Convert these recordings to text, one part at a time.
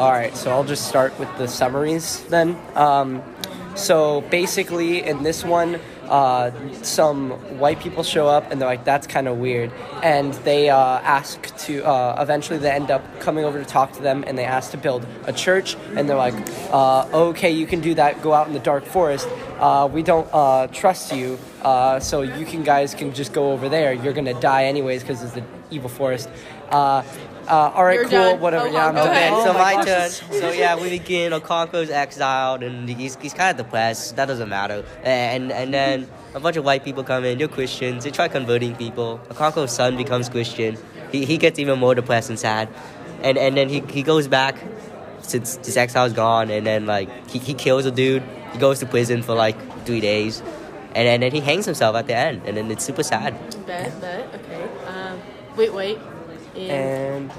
All right, so I'll just start with the summaries then. Um, so basically, in this one, uh, some white people show up and they're like, "That's kind of weird," and they uh, ask to. Uh, eventually, they end up coming over to talk to them, and they ask to build a church, and they're like, uh, "Okay, you can do that. Go out in the dark forest. Uh, we don't uh, trust you, so you can guys can just go over there. You're gonna die anyways because it's the evil forest." Uh, uh, all right, You're cool, done. whatever. Oh, yeah, I'm done. Oh so my, gosh, turn. So yeah, we begin. Okonkwo's exiled, and he's, he's kind of depressed. That doesn't matter. And and then a bunch of white people come in. They're Christians. They try converting people. Okonkwo's son becomes Christian. He, he gets even more depressed and sad. And and then he, he goes back since his exile's gone. And then like he, he kills a dude. He goes to prison for like three days. And then, then he hangs himself at the end. And then it's super sad. Bet, bet. Okay. Wait, wait. And, And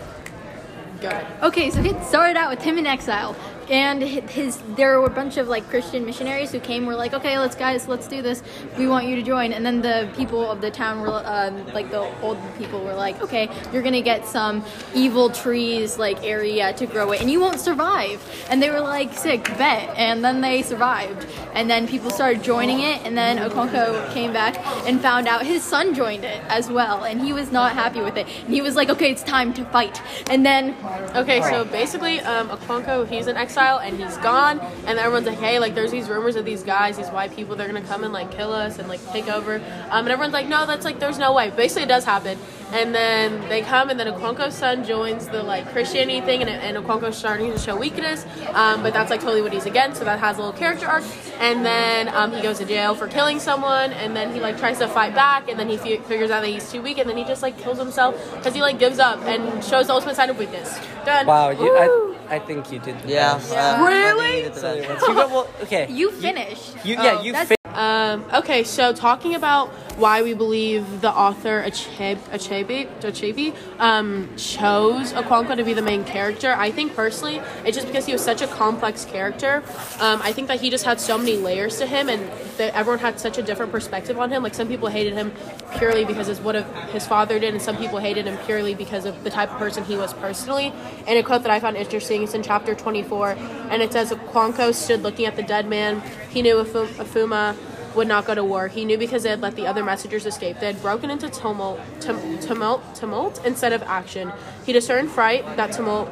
go ahead. Okay, so it started out with him in exile, and his there were a bunch of like Christian missionaries who came. Were like, okay, let's guys, let's do this. We want you to join. And then the people of the town were um, like the old people were like, okay, you're gonna get some evil trees like area to grow it, and you won't survive. And they were like, sick, bet. And then they survived. And then people started joining it, and then Okonkwo came back and found out his son joined it as well, and he was not happy with it. And he was like, okay, it's time to fight. And then Okay, so basically, um, Okonkwo, he's in exile and he's gone, and everyone's like, hey, like, there's these rumors of these guys, these white people, they're gonna come and like kill us and like take over. Um, and everyone's like, no, that's like, there's no way. Basically, it does happen. And then they come, and then Okonkwo's son joins the like Christianity thing, and, and Okonkwo's starting to show weakness, um, but that's like totally what he's against. So that has a little character arc. And then um, he goes to jail for killing someone, and then he like tries to fight back, and then he fi- figures out that he's too weak, and then he just like kills himself because he like gives up and shows the ultimate sign of weakness. Done. wow, you, I, I think you did. The Yeah. best. uh, Really? I So think once you go, well, okay. you finished. You, yeah, Oh, you. that's- Fi- Um, okay, so talking about why we believe the author Achebe, Achebe, Achebe um, chose Okonkwo to be the main character, I think personally, it's just because he was such a complex character. Um, I think that he just had so many layers to him, and that everyone had such a different perspective on him. Like some people hated him purely because of what his father did, and some people hated him purely because of the type of person he was personally. And a quote that I found interesting is in chapter 24, and it says, Okonkwo stood looking at the dead man. He knew Afu- Afuma would not go to war. He knew because they had let the other messengers escape. They had broken into tumult, tum- tumult, tumult instead of action. He discerned fright, that tumult.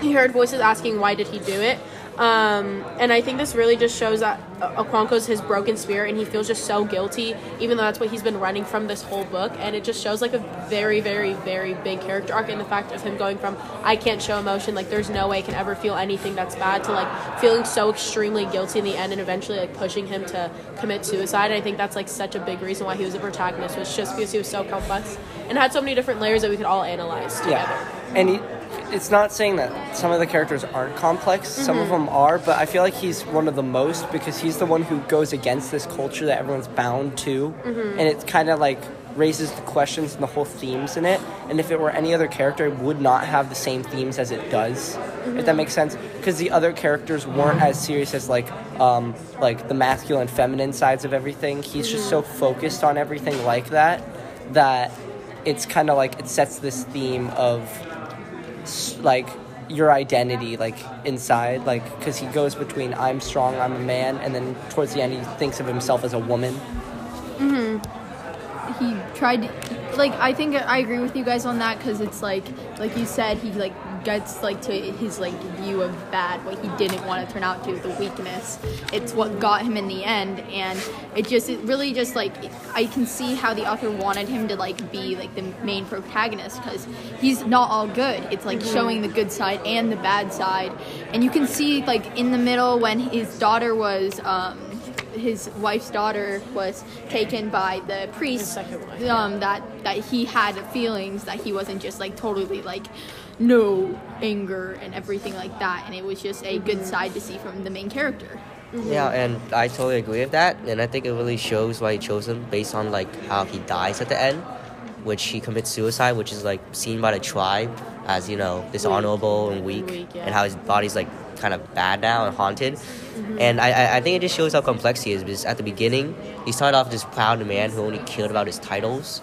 He heard voices asking, "Why did he do it?" Um, and I think this really just shows that Okonkwo's his broken spirit, and he feels just so guilty, even though that's what he's been running from this whole book. And it just shows like a very, very, very big character arc, and the fact of him going from I can't show emotion, like there's no way I can ever feel anything that's bad, to like feeling so extremely guilty in the end, and eventually like pushing him to commit suicide. And I think that's like such a big reason why he was a protagonist was just because he was so complex and had so many different layers that we could all analyze together. Yeah, and he, it's not saying that some of the characters aren't complex. Some of mm-hmm. them are, but I feel like he's one of the most because he's the one who goes against this culture that everyone's bound to, mm-hmm. and it kind of like raises the questions and the whole themes in it. And if it were any other character, it would not have the same themes as it does. If that mm-hmm. makes sense, because the other characters weren't as serious as like um, like the masculine, feminine sides of everything. He's just so focused on everything like that that it's kind of like it sets this theme of like your identity like inside like because he goes between i'm strong i'm a man and then towards the end he thinks of himself as a woman. Mhm he tried to, like i think i agree with you guys on that because it's like like you said he like gets like to his like view of bad what he didn't want to turn out to the weakness. It's what got him in the end and it just it really just like i can see how the author wanted him to like be like the main protagonist because he's not all good. It's like showing the good side and the bad side. And you can see like in the middle when his daughter was um his wife's daughter was taken by the priest second wife, um that that he had feelings that he wasn't just like totally like no anger and everything like that and it was just a good mm-hmm. side to see from the main character mm-hmm. Yeah, and I totally agree with that. And I think it really shows why he chose him based on like how he dies at the end, which he commits suicide, which is like seen by the tribe as you know dishonorable and weak, Weak, yeah. and how his body's like kind of bad now and haunted. Mm-hmm. And I, I- I think it just shows how complex he is because at the beginning he started off this proud man who only cared about his titles,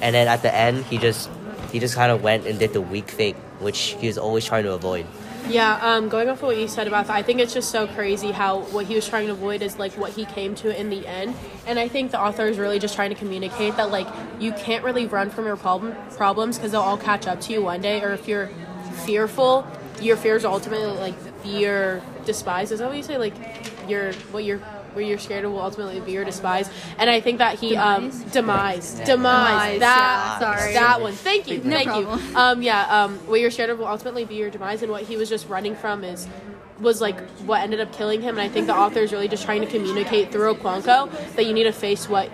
and then at the end he just he just kind of went and did the weak thing, which he was always trying to avoid. Yeah, um, going off of what you said about that, I think it's just so crazy how what he was trying to avoid is like what he came to in the end. And I think the author is really just trying to communicate that like you can't really run from your problem problems because they'll all catch up to you one day. Or if you're fearful, your fears ultimately like fear despise. Is that what you say? Like your what you're where you're scared of will ultimately be your despise. And I think that he um Demise? demise demise, Demise, that yeah, sorry. that one. Thank you, No thank problem. you. Um yeah um what you're scared of will ultimately be your demise, and what he was just running from is was like what ended up killing him. And I think the author is really just trying to communicate through Okonkwo that you need to face what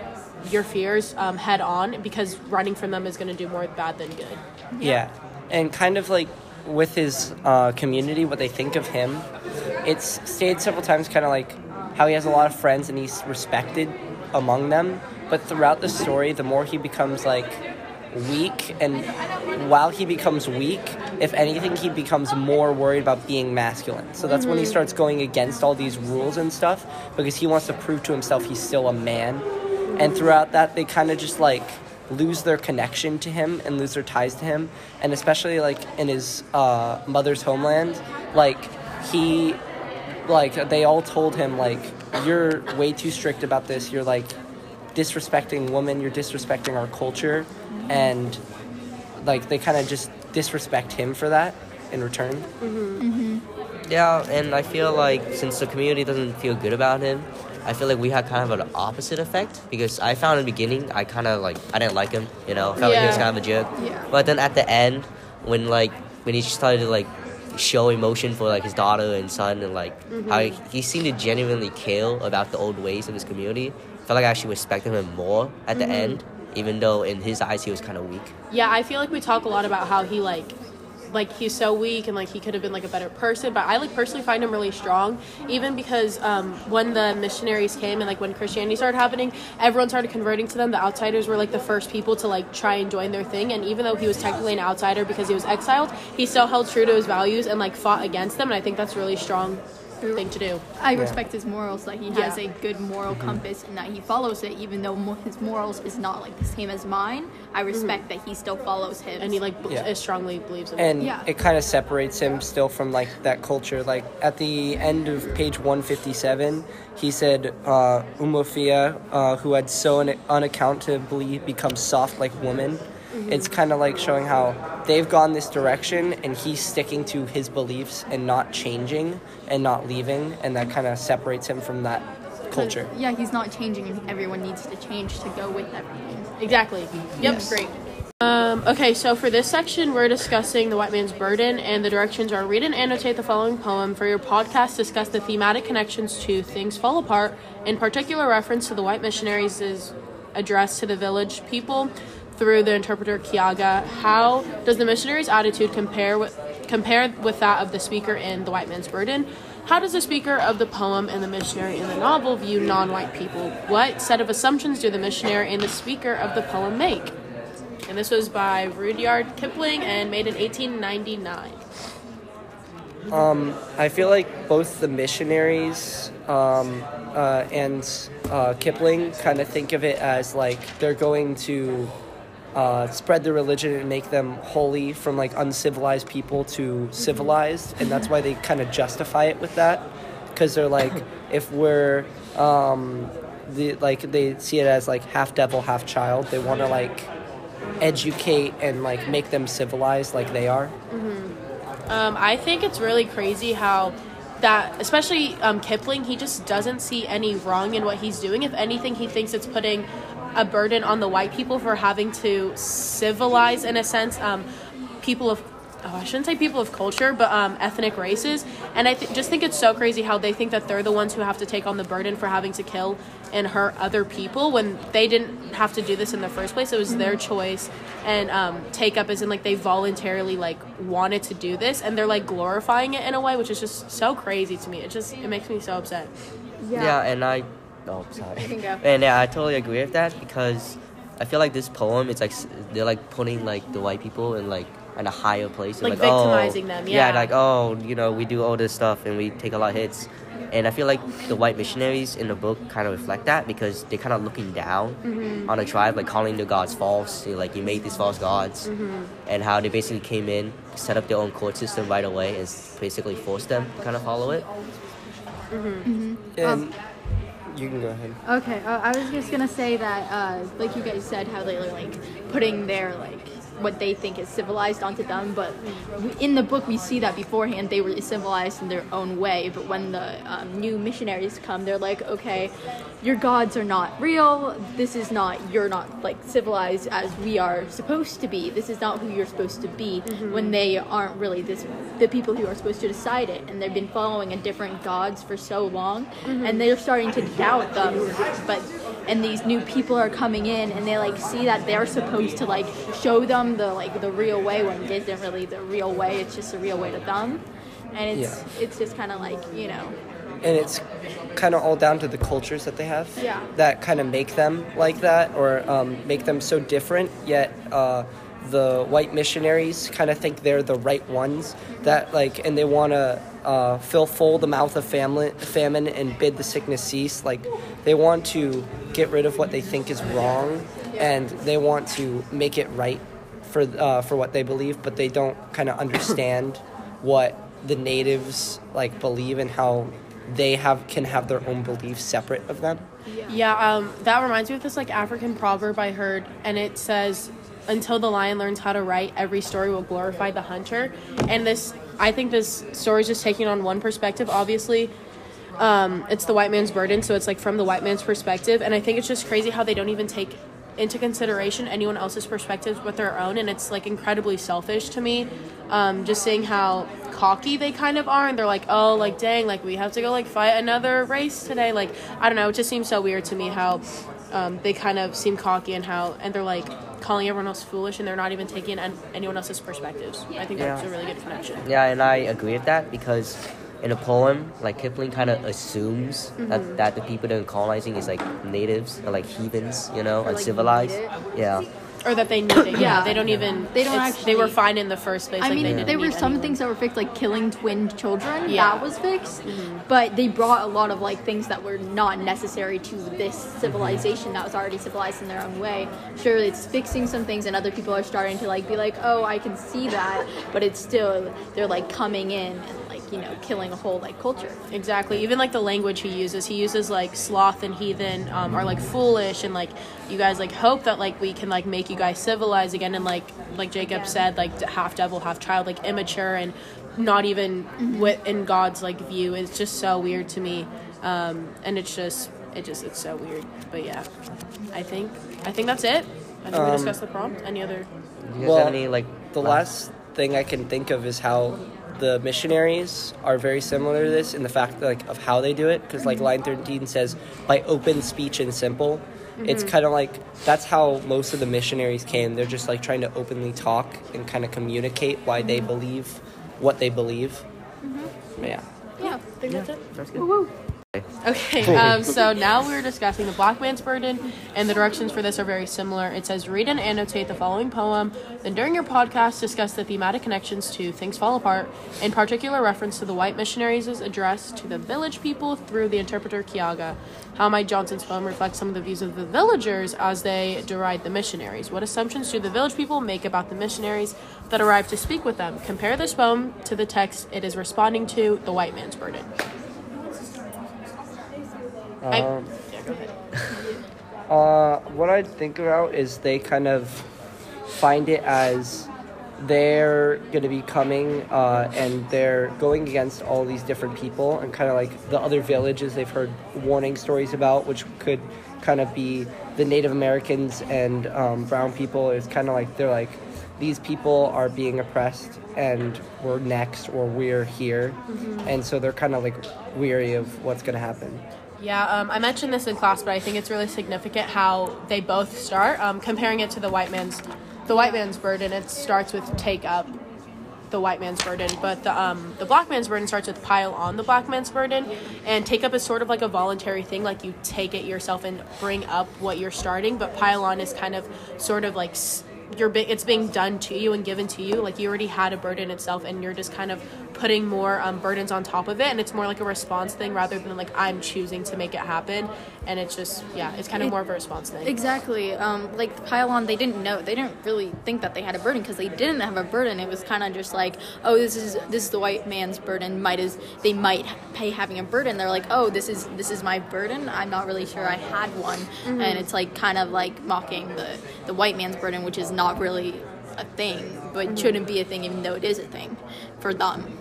your fears um, head on because running from them is going to do more bad than good. Yeah. And kind of like with his uh, community, what they think of him, it's stated several times kind of like how he has a lot of friends and he's respected among them. But throughout the story, the more he becomes like weak, and while he becomes weak, if anything, he becomes more worried about being masculine. So that's when he starts going against all these rules and stuff because he wants to prove to himself he's still a man. And throughout that, they kind of just like lose their connection to him and lose their ties to him and especially like in his uh, mother's homeland like he like they all told him like you're way too strict about this. You're like disrespecting women. You're disrespecting our culture. Mm-hmm. And like they kind of just disrespect him for that in return. Mm-hmm. Mm-hmm. Yeah, and I feel like since the community doesn't feel good about him, I feel like we had kind of an opposite effect because I found in the beginning I kind of like I didn't like him, you know, I felt like he was kind of a jerk. Yeah. But then at the end, when like when he started to like show emotion for like his daughter and son and like mm-hmm. how he, he seemed to genuinely care about the old ways of his community, I felt like I actually respected him more at the mm-hmm. end, even though in his eyes he was kind of weak. Yeah, I feel like we talk a lot about how he like like he's so weak and like he could have been like a better person but i like personally find him really strong even because um, when the missionaries came and like when christianity started happening everyone started converting to them. The outsiders were like the first people to like try and join their thing and even though he was technically an outsider because he was exiled he still held true to his values and like fought against them and i think that's really strong thing to do I respect his morals that he has Yeah. a good moral compass and that he follows it even though mo- his morals is not like the same as mine. I respect that he still follows him, and he like b- Yeah. strongly believes in it and Yeah. it kind of separates him still from like that culture like at the end of page 157 he said uh, Umuofia uh, who had so un- unaccountably become soft like woman it's kind of like showing how they've gone this direction and he's sticking to his beliefs and not changing and not leaving and that kind of separates him from that culture yeah, he's not changing and everyone needs to change to go with everything. Exactly. Yep. Yes. Great. Um, okay, so for this section, we're discussing the white man's burden, and the directions are read and annotate the following poem for your podcast. Discuss the thematic connections to things fall apart. In particular, reference to the white missionaries address to the village people through the interpreter Kiaga. How does the missionary's attitude compare with compare with that of the speaker in the white man's burden? How does the speaker of the poem and the missionary in the novel view non-white people? What set of assumptions do the missionary and the speaker of the poem make? And this was by Rudyard Kipling and made in 1899. Um, I feel like both the missionaries um, uh, and uh, Kipling kind of think of it as like they're going to uh, spread the religion and make them holy from like uncivilized people to civilized, and that's why they kind of justify it with that because they're like if we're um, the like they see it as like half devil half child they want to like educate and like make them civilized like they are Um, I think it's really crazy how that, especially um, Kipling, he just doesn't see any wrong in what he's doing. If anything, he thinks it's putting a burden on the white people for having to civilize, in a sense, um, people of. Oh, I shouldn't say people of culture, but um, ethnic races. And I th- just think it's so crazy how they think that they're the ones who have to take on the burden for having to kill and hurt other people when they didn't have to do this in the first place. It was their choice and um, take up as in like they voluntarily like wanted to do this and they're like glorifying it in a way which is just so crazy to me. It just it makes me so upset. Yeah, and I. Oh, sorry. can go. And yeah, I totally agree with that because I feel like this poem, it's like they're like putting like the white people in like in a higher place. They're Like oh, victimizing them, yeah. yeah. like oh, you know, we do all this stuff and we take a lot of hits. And I feel like the white missionaries in the book kind of reflect that because they're kind of looking down mm-hmm. on the tribe, like calling the gods false. They're like, you made these false gods. Mm-hmm. And how they basically came in, set up their own court system right away, and basically forced them to kind of follow it. Mm-hmm. Um, and you can go ahead. Okay, uh, I was just gonna say that, uh, like you guys said, how they're like putting their like what they think is civilized onto them, but we, in the book we see that beforehand they were civilized in their own way. But when the um, new missionaries come, they're like, okay, your gods are not real. This is not you're not like civilized as we are supposed to be. This is not who you're supposed to be. When they aren't really this the people who are supposed to decide it, and they've been following a different gods for so long, and they're starting to doubt them. But and these new people are coming in, and they like see that they're supposed to like show them the like the real way when it isn't really the real way. It's just the real way to them, and it's it's just kind of like you know and it's kind of all down to the cultures that they have Yeah. that kind of make them like that or um, make them so different yet uh, the white missionaries kind of think they're the right ones that like and they want to uh, fill full the mouth of famine, famine and bid the sickness cease like they want to get rid of what they think is wrong and they want to make it right for uh, for what they believe but they don't kind of understand what the natives like believe and how they have can have their own beliefs separate of them. Yeah, um, that reminds me of this like African proverb I heard, and it says, "Until the lion learns how to write, every story will glorify the hunter." And this, I think, this story is just taking on one perspective. Obviously, um, it's the white man's burden, so it's like from the white man's perspective, and I think it's just crazy how they don't even take into consideration anyone else's perspectives but their own, and it's like incredibly selfish to me. Um, just seeing how cocky they kind of are, and they're like, oh, like dang, like we have to go like fight another race today. Like I don't know, it just seems so weird to me how um, they kind of seem cocky and how and they're like calling everyone else foolish, and they're not even taking anyone else's perspectives. I think that's a really good connection. Yeah, and I agree with that because in a poem, like Kipling kind of assumes Mm-hmm. that, that the people that are colonizing is like natives or like heathens, you know, like, uncivilized. need it. Yeah. Or that they need it. Yeah, Yeah. they don't even. They don't it's- They were fine in the first place. I like, mean, they there were some anyone. things that were fixed, like killing twin children. Yeah. That was fixed. But they brought a lot of like things that were not necessary to this civilization that was already civilized in their own way. Sure, it's fixing some things, and other people are starting to like be like, "Oh, I can see that," but it's still they're like coming in and like you know killing a whole like culture. Exactly. Even like the language he uses, he uses like sloth and heathen um, are like foolish and like you guys like hope that like we can like make you guys civilized again and like like Jacob Yeah. said like half devil half child like immature and not even wi- in God's like view. It's just so weird to me, um, and it's just it just it's so weird. But yeah, I think I think that's it. I think we Um, discussed the prompt. Any other? Do you guys Well, have any like The last thing I can think of is how the missionaries are very similar to this in the fact like of how they do it because like mm-hmm. line 13 says by open speech and simple. It's mm-hmm. kind of like that's how most of the missionaries came. They're just like trying to openly talk and kind of communicate why they mm-hmm. believe what they believe. Yeah. Yeah, I think that's it. That's good. Okay, um, so now we're discussing the Black Man's Burden, and the directions for this are very similar. It says read and annotate the following poem, then during your podcast, discuss the thematic connections to Things Fall Apart, in particular reference to the white missionaries' address to the village people through the interpreter Kiaga. How might Johnson's poem reflect some of the views of the villagers as they deride the missionaries? What assumptions do the village people make about the missionaries that arrive to speak with them? Compare this poem to the text it is responding to, The White Man's Burden. I- Um, yeah, go ahead. Uh, what I think about is they kind of find it as they're going to be coming uh, and they're going against all these different people and kind of like the other villages they've heard warning stories about, which could kind of be the Native Americans and um, brown people. It's kind of like they're like, these people are being oppressed and we're next or we're here. And so they're kind of like weary of what's going to happen. Yeah, um, I mentioned this in class, but I think it's really significant how they both start. Um, comparing it to the white man's, the white man's burden, it starts with take up the white man's burden, but the um, the black man's burden starts with pile on the black man's burden, and take up is sort of like a voluntary thing, like you take it yourself and bring up what you're starting, but pile on is kind of sort of like s- you're be- it's being done to you and given to you like you already had a burden itself and you're just kind of putting more um, burdens on top of it and it's more like a response thing rather than like i'm choosing to make it happen and it's just yeah it's kind of It- more of a response thing Exactly. Um, like the pylon, they didn't know. They didn't really think that they had a burden because they didn't have a burden. It was kind of just like, oh, this is this is the white man's burden. Might as they might pay having a burden. They're like, oh, this is this is my burden. I'm not really sure I had one, and it's like kind of like mocking the the white man's burden, which is not really a thing, but shouldn't be a thing, even though it is a thing for them.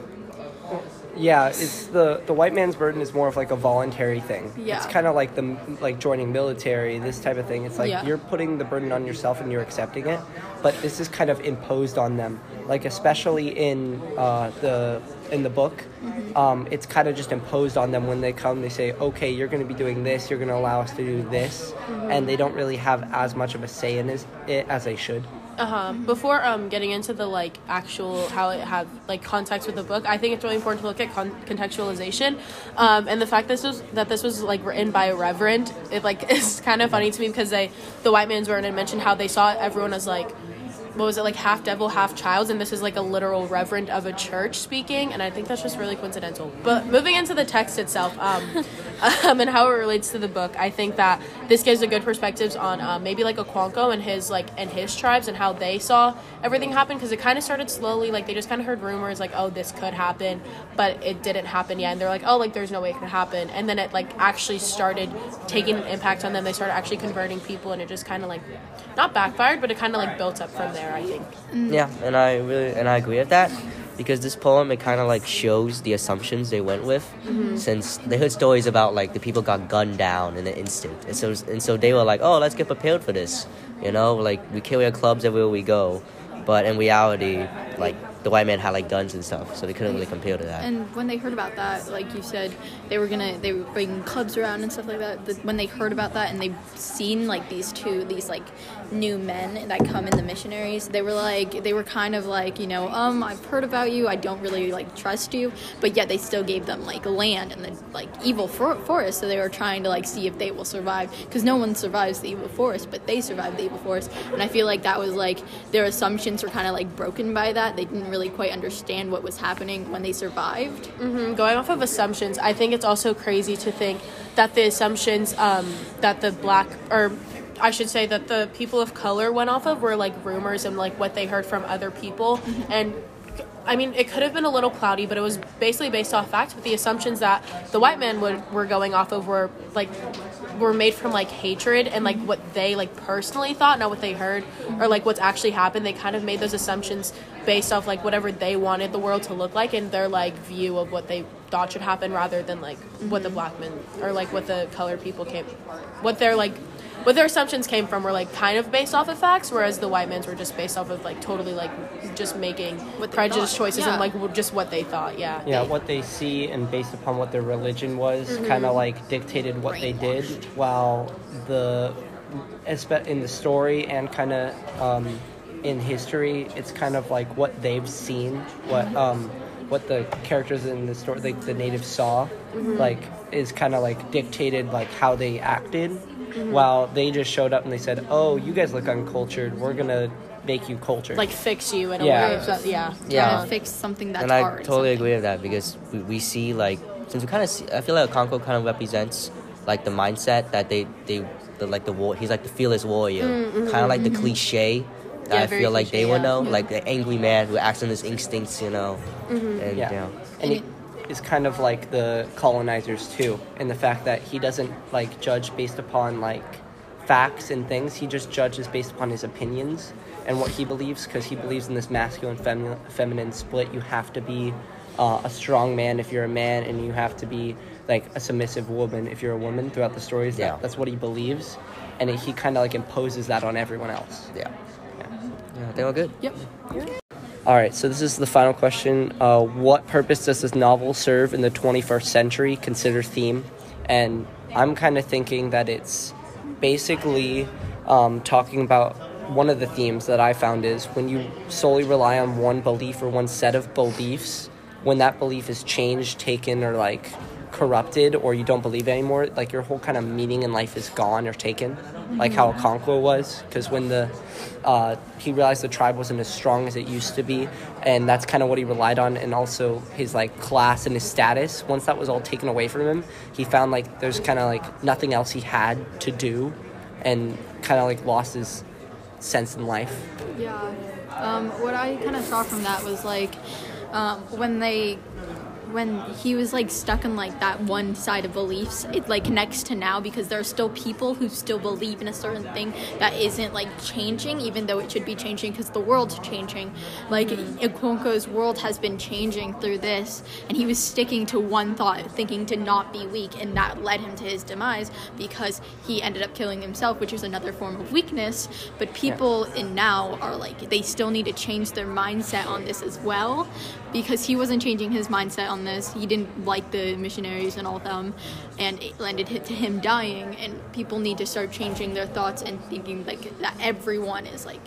Yeah, it's the the white man's burden is more of like a voluntary thing. Yeah. It's kind of like the like joining military, this type of thing. It's like Yeah. you're putting the burden on yourself and you're accepting it, but this is kind of imposed on them. Like especially in uh, the in the book, Mm-hmm. um, it's kind of just imposed on them when they come. They say, "Okay, you're going to be doing this. You're going to allow us to do this," Mm-hmm. and they don't really have as much of a say in it as they should. Uh-huh. Before um getting into the like actual how it had like context with the book, I think it's really important to look at con- contextualization, um, and the fact this was that this was like written by a reverend. It like is kind of funny to me because they the white man's word and mentioned how they saw everyone as like what was it like half devil half child and this is like a literal reverend of a church speaking and i think that's just really coincidental. But moving into the text itself um, um and how it relates to the book i think that this gives a good perspectives on um, maybe like Okonkwo and his like and his tribes and how they saw everything happen because it kind of started slowly like they just kind of heard rumors like oh this could happen but it didn't happen yet and they're like oh like there's no way it could happen and then it like actually started taking an impact on them they started actually converting people and it just kind of like not backfired but it kind of like built up from there i think. Mm. Yeah, and I really and I agree with that because this poem it kind of like shows the assumptions they went with mm-hmm. since they heard stories about like the people got gunned down in an instant and so and so they were like oh let's get prepared for this you know? Like we carry our clubs everywhere we go but in reality like the white man had like guns and stuff so they couldn't really compare to that And when they heard about that, like you said, they were gonna they were bringing clubs around and stuff like that. The, when they heard about that and they've seen like these two these like new men that come in the missionaries, they were like they were kind of like you know um I've heard about you. I don't really like trust you, but yet they still gave them like land and the like evil for- forest. So they were trying to like see if they will survive because no one survives the evil forest, but they survived the evil forest. And I feel like that was like their assumptions were kind of like broken by that. They didn't really quite understand what was happening when they survived. going off of assumptions, I think it's also crazy to think that the assumptions um, that the black or I should say that the people of color went off of were like rumors and like what they heard from other people. And I mean, it could have been a little cloudy, but it was basically based off facts. But the assumptions that the white men would were going off of were like were made from like hatred and like what they like personally thought, not what they heard or like what's actually happened. They kind of made those assumptions based off like whatever they wanted the world to look like and their like view of what they thought should happen, rather than like what the black men or like what the colored people came, what their like what their assumptions came from were like kind of based off of facts, whereas the white men's were just based off of like totally like just making What they prejudiced thought, choices yeah. and like just what they thought. Yeah. yeah, what they see and based upon what their religion was, Mm-hmm. kind of like dictated what they did. While the espe- in the story and kind of um, in history, it's kind of like what they've seen, what um, what the characters in the story, like the natives saw, Mm-hmm. like is kind of like dictated like how they acted. Mm-hmm. While they just showed up and they said, "Oh, you guys look uncultured. We're gonna make you cultured." Like fix you in a Yeah. way. So, yeah. Yeah. Trying fix something that's and I totally something. agree with that because we, we see like since we kind of see, I feel like Okonkwo kind of represents like the mindset that they they the, like the war he's like the fearless warrior kind of like the cliche that Mm, Yeah, I feel like they cliche, would yeah. know like the angry man who acts on his instincts you know Mm-hmm. and Yeah. you know And he is kind of like the colonizers too, in the fact that he doesn't like judge based upon like facts and things. He just judges based upon his opinions and what he believes, because he believes in this masculine femi- feminine split. You have to be uh, a strong man if you're a man, and you have to be like a submissive woman if you're a woman. Throughout the stories, Yeah. that, that's what he believes, and he kind of like imposes that on everyone else. yeah yeah they were good Yep. All right, so this is the final question. Uh, what purpose does this novel serve in the 21st century? Consider theme. And I'm kind of thinking that it's basically um, talking about one of the themes that I found is when you solely rely on one belief or one set of beliefs, when that belief is changed, taken, or like corrupted or you don't believe anymore, like your whole kind of meaning in life is gone or taken, like how Okonkwo was. Because when the uh, he realized the tribe wasn't as strong as it used to be, and that's kind of what he relied on, and also his like class and his status. Once that was all taken away from him, he found like there's kind of like nothing else he had to do, and kind of like lost his sense in life. Yeah. Um, what I kind of saw from that was like um, when they when he was like stuck in like that one side of beliefs it like connects to now because there are still people who still believe in a certain thing that isn't like changing even though it should be changing because the world's changing. Like Okonkwo's world has been changing through this and he was sticking to one thought thinking to not be weak and that led him to his demise because he ended up killing himself which is another form of weakness. But people in now are like they still need to change their mindset on this as well because he wasn't changing his mindset on this. He didn't like the missionaries and all of them, and it landed hit to him dying. And people need to start changing their thoughts and thinking like that everyone is like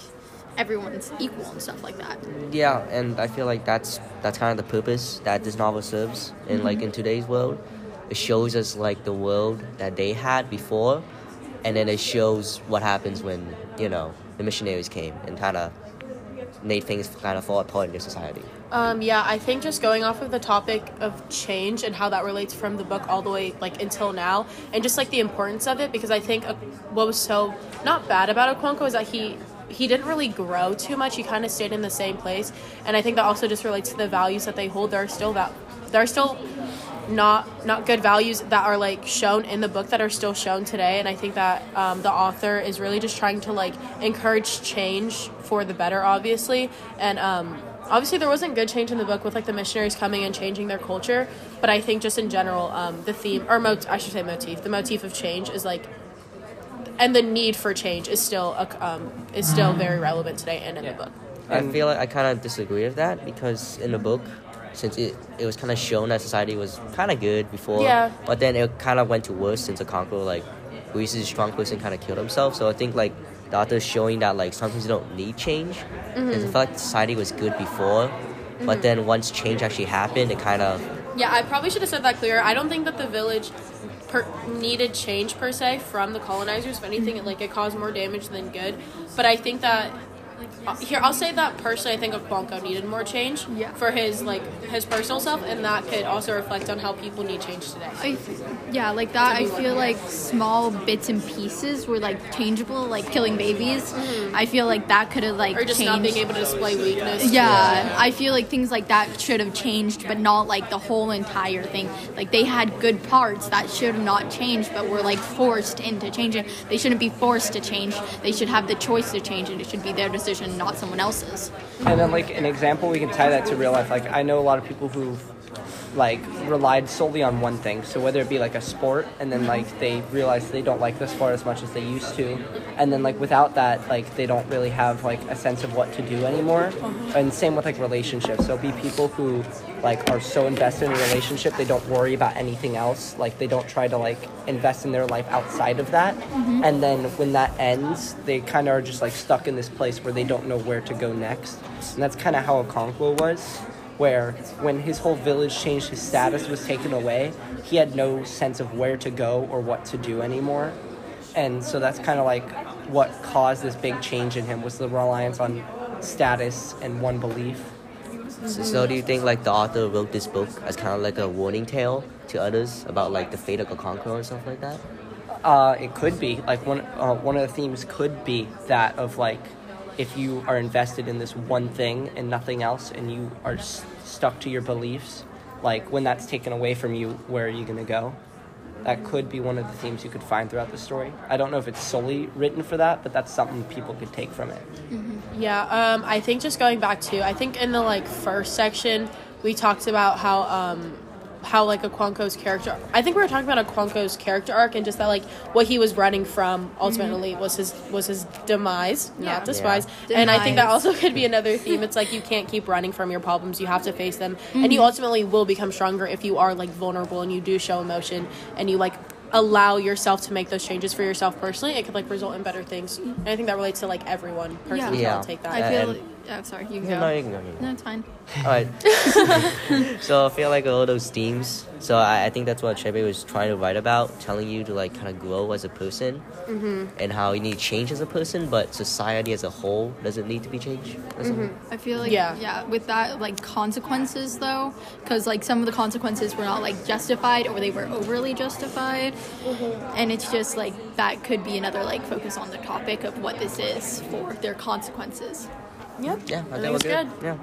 everyone's equal and stuff like that. Yeah, and I feel like that's that's kind of the purpose that this novel serves in like mm-hmm. in today's world. It shows us like the world that they had before, and then it shows what happens when you know the missionaries came and kind of made things kind of fall apart in their society. Um, yeah, I think just going off of the topic of change and how that relates from the book all the way like until now, and just like the importance of it, because I think uh, what was so not bad about Okonkwo is that he he didn't really grow too much. He kind of stayed in the same place, and I think that also just relates to the values that they hold. There are still val- there are still not not good values that are like shown in the book that are still shown today and i think that um, the author is really just trying to like encourage change for the better obviously and um, obviously there wasn't good change in the book with like the missionaries coming and changing their culture but i think just in general um, the theme or mot- i should say motif the motif of change is like and the need for change is still a, um, is still very relevant today and in the book I feel like I kind of disagree with that because in the book, since it, it was kind of shown that society was kind of good before, Yeah. but then it kind of went to worse since Okonkwo, like, who is a strong person, kind of killed himself. So I think, like, the author is showing that, like, sometimes you don't need change. And I feel like society was good before, but then once change actually happened, it kind of, Yeah, I probably should have said that clearer. I don't think that the village per- needed change per se from the colonizers. If anything, it, like it caused more damage than good. But I think that uh, here I'll say that personally, I think Okonkwo needed more change Yeah. for his like his personal self, and that could also reflect on how people need change today. I, yeah, like that. I feel like small bits and pieces were like changeable, like killing babies. Mm-hmm. I feel like that could have like or just changed. not being able to display weakness. Yeah, I feel like things like that should have changed, but not like the whole entire thing. Like they had good parts that should have not changed, but were like forced into changing. They shouldn't be forced to change. They should have the choice to change, and it should be their decision, not someone else's. And then, like an example, we can tie that to real life. Like I know a lot of people who've like relied solely on one thing. So whether it be like a sport, and then like they realize they don't like the sport as much as they used to, and then like without that, like they don't really have like a sense of what to do anymore. Uh-huh. And same with like relationships. So be people who like are so invested in a relationship they don't worry about anything else. Like they don't try to like invest in their life outside of that. Mm-hmm. And then when that ends, they kind of are just like stuck in this place where they don't know where to go next. And that's kind of how a Okonkwo was where when his whole village changed, his status was taken away, he had no sense of where to go or what to do anymore. And so that's kind of like what caused this big change in him was the reliance on status and one belief. so, so do you think, like, the author wrote this book as kind of like a warning tale to others about, like, the fate of Okonkwo and stuff like that? Uh, it could be like one. Uh, one of the themes could be that of like, if you are invested in this one thing and nothing else, and you are s- stuck to your beliefs, like when that's taken away from you, where are you gonna go? That could be one of the themes you could find throughout the story. I don't know if it's solely written for that, but that's something people could take from it. Yeah, um, I think just going back to, I think in the like first section we talked about how um, how like Okonkwo's character. I think we were talking about Okonkwo's character arc and just that like what he was running from ultimately mm-hmm. was his was his demise, Yeah. not despise. And I think that also could be another theme. It's like you can't keep running from your problems. You have to face them, and you mm-hmm. ultimately will become stronger if you are like vulnerable and you do show emotion and you like allow yourself to make those changes for yourself personally it could like result in better things and i think that relates to like everyone personally Yeah. i'll take that I feel And- like, Oh, sorry. You can Yeah, go. no, you can go. you can go. No, it's fine. All right. so I feel like all those themes. So I, I think that's what Chebe was trying to write about, telling you to like kind of grow as a person, mm-hmm. and how you need to change as a person, but society as a whole doesn't need to be changed. As a whole. I feel like Yeah. yeah, with that like consequences though, because like some of the consequences were not like justified or they were overly justified, and it's just like that could be another like focus on the topic of what this is for their consequences. Yep. Yeah, I think think we're good. good. Yeah.